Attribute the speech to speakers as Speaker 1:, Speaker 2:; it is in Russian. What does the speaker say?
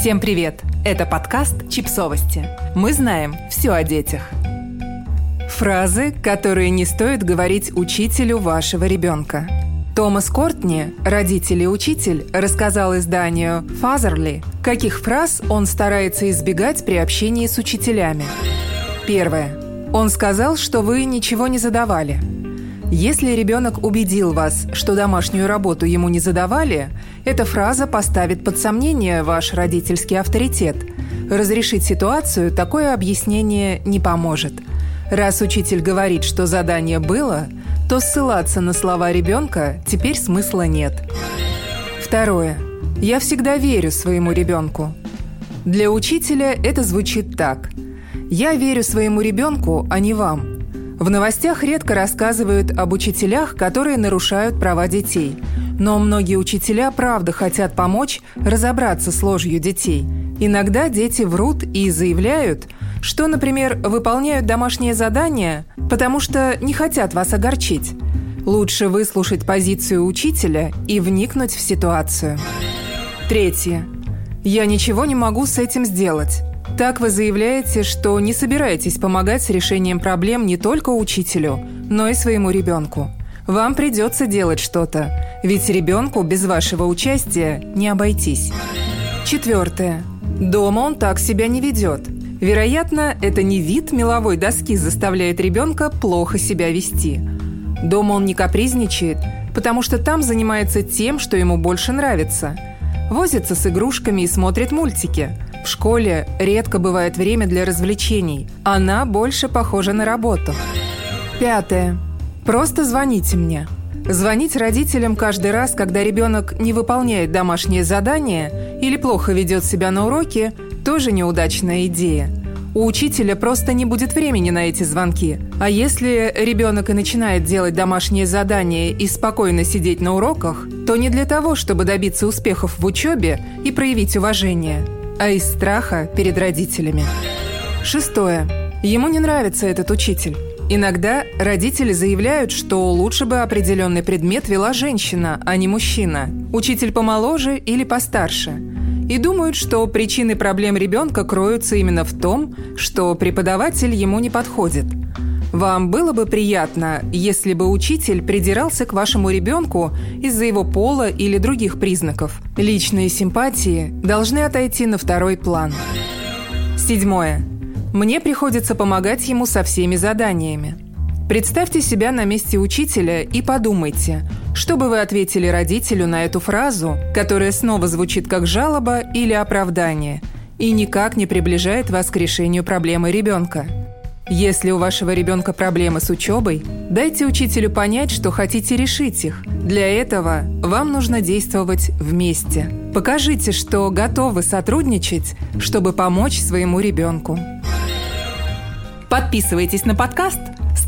Speaker 1: Всем привет! Это подкаст «Чипсовости». Мы знаем все о детях. Фразы, которые не стоит говорить учителю вашего ребенка. Томас Кортни, родитель и учитель, рассказал изданию «Фазерли», каких фраз он старается избегать при общении с учителями. Первое. Он сказал, что вы ничего не задавали – если ребенок убедил вас, что домашнюю работу ему не задавали, эта фраза поставит под сомнение ваш родительский авторитет. Разрешить ситуацию такое объяснение не поможет. Раз учитель говорит, что задание было, то ссылаться на слова ребенка теперь смысла нет. Второе. Я всегда верю своему ребенку. Для учителя это звучит так. Я верю своему ребенку, а не вам – в новостях редко рассказывают об учителях, которые нарушают права детей. Но многие учителя правда хотят помочь разобраться с ложью детей. Иногда дети врут и заявляют, что, например, выполняют домашнее задание, потому что не хотят вас огорчить. Лучше выслушать позицию учителя и вникнуть в ситуацию. Третье. Я ничего не могу с этим сделать. Так вы заявляете, что не собираетесь помогать с решением проблем не только учителю, но и своему ребенку. Вам придется делать что-то, ведь ребенку без вашего участия не обойтись. Четвертое. Дома он так себя не ведет. Вероятно, это не вид меловой доски заставляет ребенка плохо себя вести. Дома он не капризничает, потому что там занимается тем, что ему больше нравится. Возится с игрушками и смотрит мультики – в школе редко бывает время для развлечений. Она больше похожа на работу. Пятое. Просто звоните мне. Звонить родителям каждый раз, когда ребенок не выполняет домашнее задание или плохо ведет себя на уроке, тоже неудачная идея. У учителя просто не будет времени на эти звонки. А если ребенок и начинает делать домашнее задание и спокойно сидеть на уроках, то не для того, чтобы добиться успехов в учебе и проявить уважение – а из страха перед родителями. Шестое. Ему не нравится этот учитель. Иногда родители заявляют, что лучше бы определенный предмет вела женщина, а не мужчина, учитель помоложе или постарше. И думают, что причины проблем ребенка кроются именно в том, что преподаватель ему не подходит – вам было бы приятно, если бы учитель придирался к вашему ребенку из-за его пола или других признаков. Личные симпатии должны отойти на второй план. Седьмое. Мне приходится помогать ему со всеми заданиями. Представьте себя на месте учителя и подумайте, что бы вы ответили родителю на эту фразу, которая снова звучит как жалоба или оправдание и никак не приближает вас к решению проблемы ребенка. Если у вашего ребенка проблемы с учебой, дайте учителю понять, что хотите решить их. Для этого вам нужно действовать вместе. Покажите, что готовы сотрудничать, чтобы помочь своему ребенку. Подписывайтесь на подкаст,